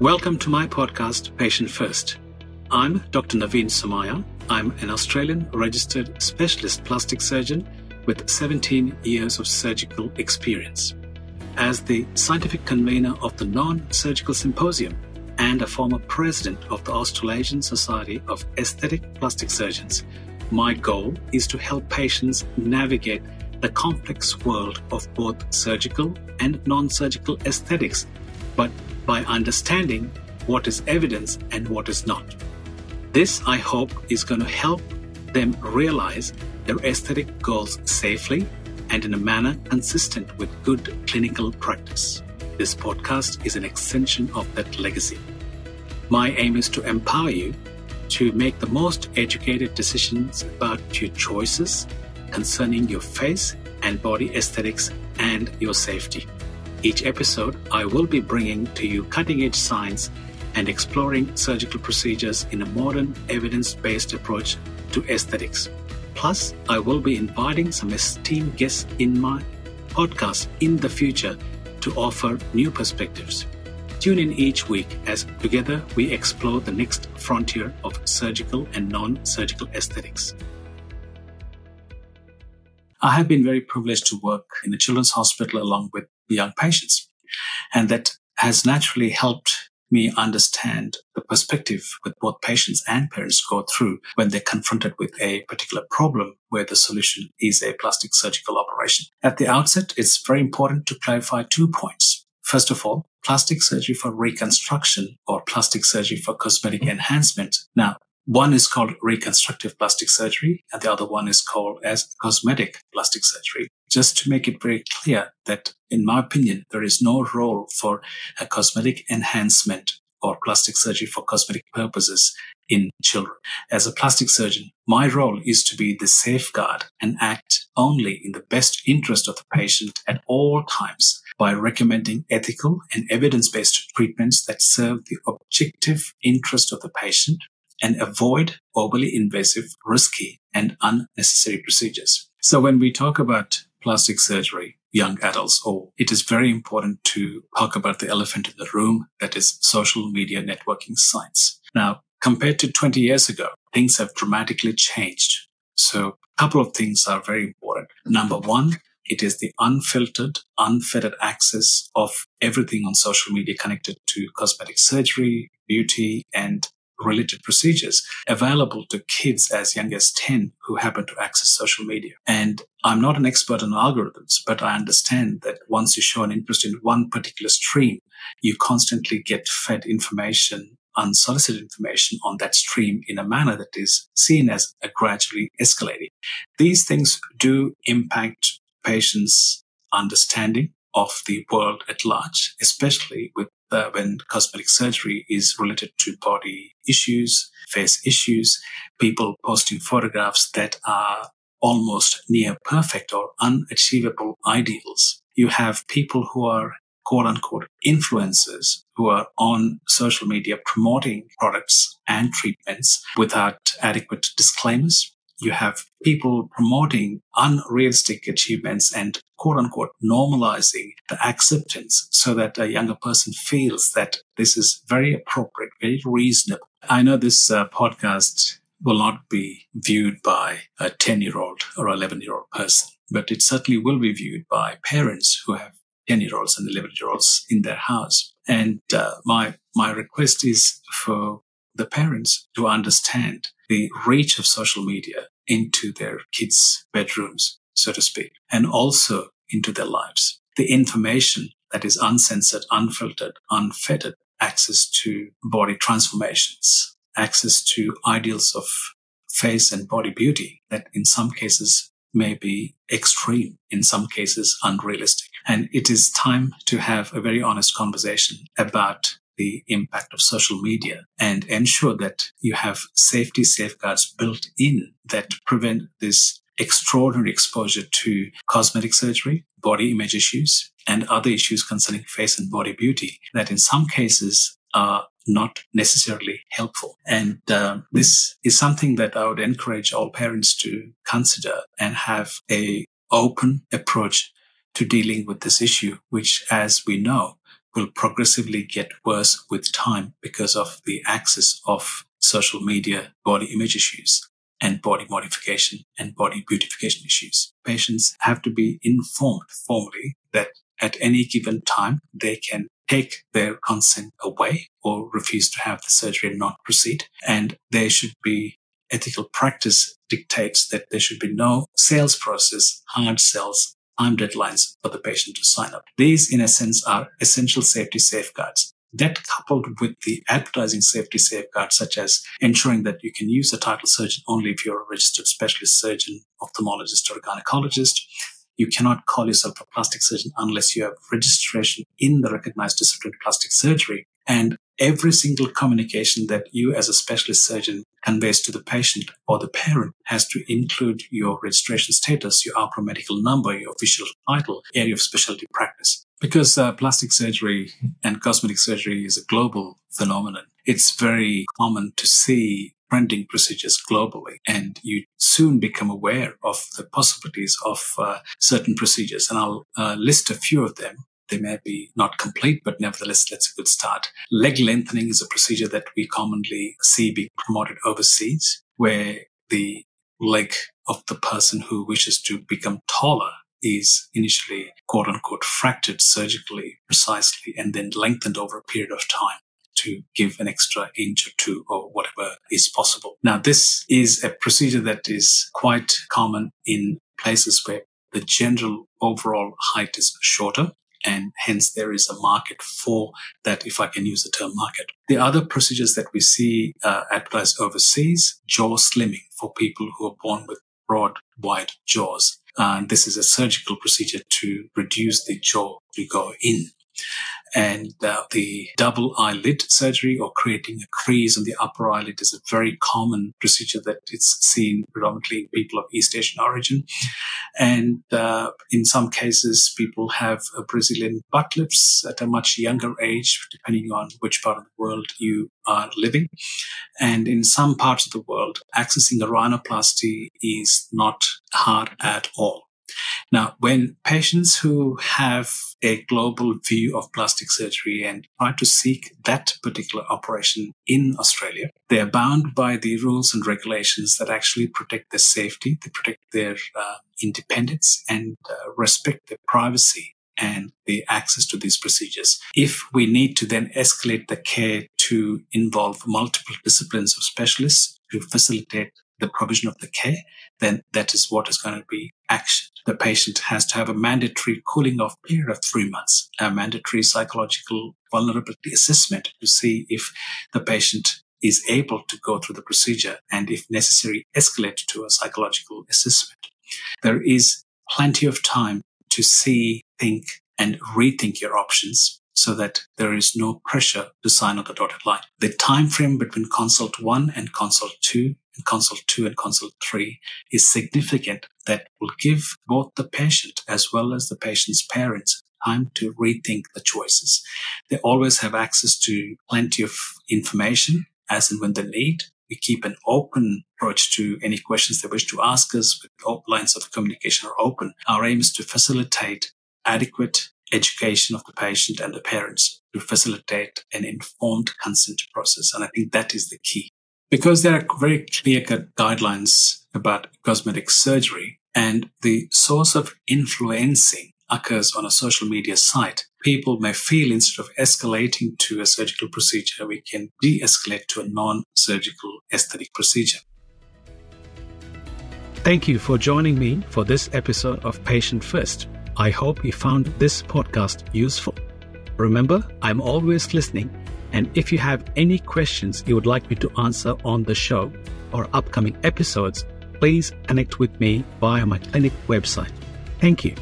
Welcome to my podcast, Patient First. I'm Dr. Naveen Somia. I'm an Australian registered specialist plastic surgeon with 17 years of surgical experience. As the scientific convener of the Non Surgical Symposium and a former president of the Australasian Society of Aesthetic Plastic Surgeons, my goal is to help patients navigate the complex world of both surgical and non surgical aesthetics, but by understanding what is evidence and what is not. This, I hope, is going to help them realize their aesthetic goals safely and in a manner consistent with good clinical practice. This podcast is an extension of that legacy. My aim is to empower you to make the most educated decisions about your choices concerning your face and body aesthetics and your safety. Each episode, I will be bringing to you cutting edge science and exploring surgical procedures in a modern, evidence based approach to aesthetics. Plus, I will be inviting some esteemed guests in my podcast in the future to offer new perspectives. Tune in each week as together we explore the next frontier of surgical and non surgical aesthetics. I have been very privileged to work in a children's hospital along with the young patients, and that has naturally helped me understand the perspective with both patients and parents go through when they're confronted with a particular problem where the solution is a plastic surgical operation. At the outset, it's very important to clarify two points. First of all, plastic surgery for reconstruction or plastic surgery for cosmetic mm-hmm. enhancement. Now, one is called reconstructive plastic surgery and the other one is called as cosmetic plastic surgery. Just to make it very clear that in my opinion, there is no role for a cosmetic enhancement or plastic surgery for cosmetic purposes in children. As a plastic surgeon, my role is to be the safeguard and act only in the best interest of the patient at all times by recommending ethical and evidence-based treatments that serve the objective interest of the patient and avoid overly invasive, risky, and unnecessary procedures. So when we talk about plastic surgery, young adults, or it is very important to talk about the elephant in the room that is social media networking sites. Now, compared to 20 years ago, things have dramatically changed. So a couple of things are very important. Number one, it is the unfiltered, unfettered access of everything on social media connected to cosmetic surgery, beauty, and related procedures available to kids as young as 10 who happen to access social media. And I'm not an expert on algorithms, but I understand that once you show an interest in one particular stream, you constantly get fed information unsolicited information on that stream in a manner that is seen as a gradually escalating. These things do impact patients' understanding of the world at large, especially with uh, when cosmetic surgery is related to body issues, face issues, people posting photographs that are almost near perfect or unachievable ideals. You have people who are quote unquote influencers who are on social media promoting products and treatments without adequate disclaimers you have people promoting unrealistic achievements and quote unquote normalizing the acceptance so that a younger person feels that this is very appropriate, very reasonable. I know this uh, podcast will not be viewed by a 10 year old or 11 year old person, but it certainly will be viewed by parents who have 10 year olds and 11 year olds in their house. And uh, my, my request is for the parents to understand the reach of social media into their kids' bedrooms, so to speak, and also into their lives. The information that is uncensored, unfiltered, unfettered, access to body transformations, access to ideals of face and body beauty that in some cases may be extreme, in some cases unrealistic. And it is time to have a very honest conversation about the impact of social media and ensure that you have safety safeguards built in that prevent this extraordinary exposure to cosmetic surgery, body image issues, and other issues concerning face and body beauty that in some cases are not necessarily helpful. And uh, this is something that I would encourage all parents to consider and have a open approach to dealing with this issue, which, as we know, will progressively get worse with time because of the access of social media body image issues and body modification and body beautification issues. Patients have to be informed formally that at any given time they can take their consent away or refuse to have the surgery and not proceed. And there should be ethical practice dictates that there should be no sales process, hard sales, time deadlines for the patient to sign up. These, in a sense, are essential safety safeguards. That coupled with the advertising safety safeguards, such as ensuring that you can use a title surgeon only if you're a registered specialist surgeon, ophthalmologist, or gynecologist. You cannot call yourself a plastic surgeon unless you have registration in the recognized discipline of plastic surgery. And every single communication that you as a specialist surgeon conveys to the patient or the parent has to include your registration status, your AHPRA medical number, your official title, area of specialty practice. Because uh, plastic surgery and cosmetic surgery is a global phenomenon, it's very common to see trending procedures globally and you soon become aware of the possibilities of uh, certain procedures. And I'll uh, list a few of them they may be not complete, but nevertheless, that's a good start. Leg lengthening is a procedure that we commonly see being promoted overseas, where the leg of the person who wishes to become taller is initially quote unquote fractured surgically precisely and then lengthened over a period of time to give an extra inch or two or whatever is possible. Now, this is a procedure that is quite common in places where the general overall height is shorter and hence there is a market for that, if I can use the term market. The other procedures that we see uh, advertised overseas, jaw slimming for people who are born with broad, wide jaws. And this is a surgical procedure to reduce the jaw to go in and uh, the double eyelid surgery or creating a crease on the upper eyelid is a very common procedure that is seen predominantly in people of East Asian origin. And uh, in some cases, people have Brazilian butt lifts at a much younger age, depending on which part of the world you are living. And in some parts of the world, accessing a rhinoplasty is not hard at all. Now, when patients who have a global view of plastic surgery and try to seek that particular operation in Australia, they are bound by the rules and regulations that actually protect their safety, they protect their uh, independence, and uh, respect their privacy and the access to these procedures. If we need to then escalate the care to involve multiple disciplines of specialists to facilitate the provision of the care, then that is what is going to be actioned. The patient has to have a mandatory cooling off period of three months, a mandatory psychological vulnerability assessment to see if the patient is able to go through the procedure and if necessary escalate to a psychological assessment. There is plenty of time to see, think and rethink your options so that there is no pressure to sign on the dotted line. The time frame between consult one and consult two and consult two and consult three is significant that will give both the patient as well as the patient's parents time to rethink the choices. They always have access to plenty of information as and when they need. We keep an open approach to any questions they wish to ask us. With lines of communication are open. Our aim is to facilitate adequate education of the patient and the parents to facilitate an informed consent process. And I think that is the key. Because there are very clear cut guidelines about cosmetic surgery and the source of influencing occurs on a social media site, people may feel instead of escalating to a surgical procedure, we can de escalate to a non surgical aesthetic procedure. Thank you for joining me for this episode of Patient First. I hope you found this podcast useful. Remember, I'm always listening, and if you have any questions you would like me to answer on the show or upcoming episodes, please connect with me via my clinic website. Thank you.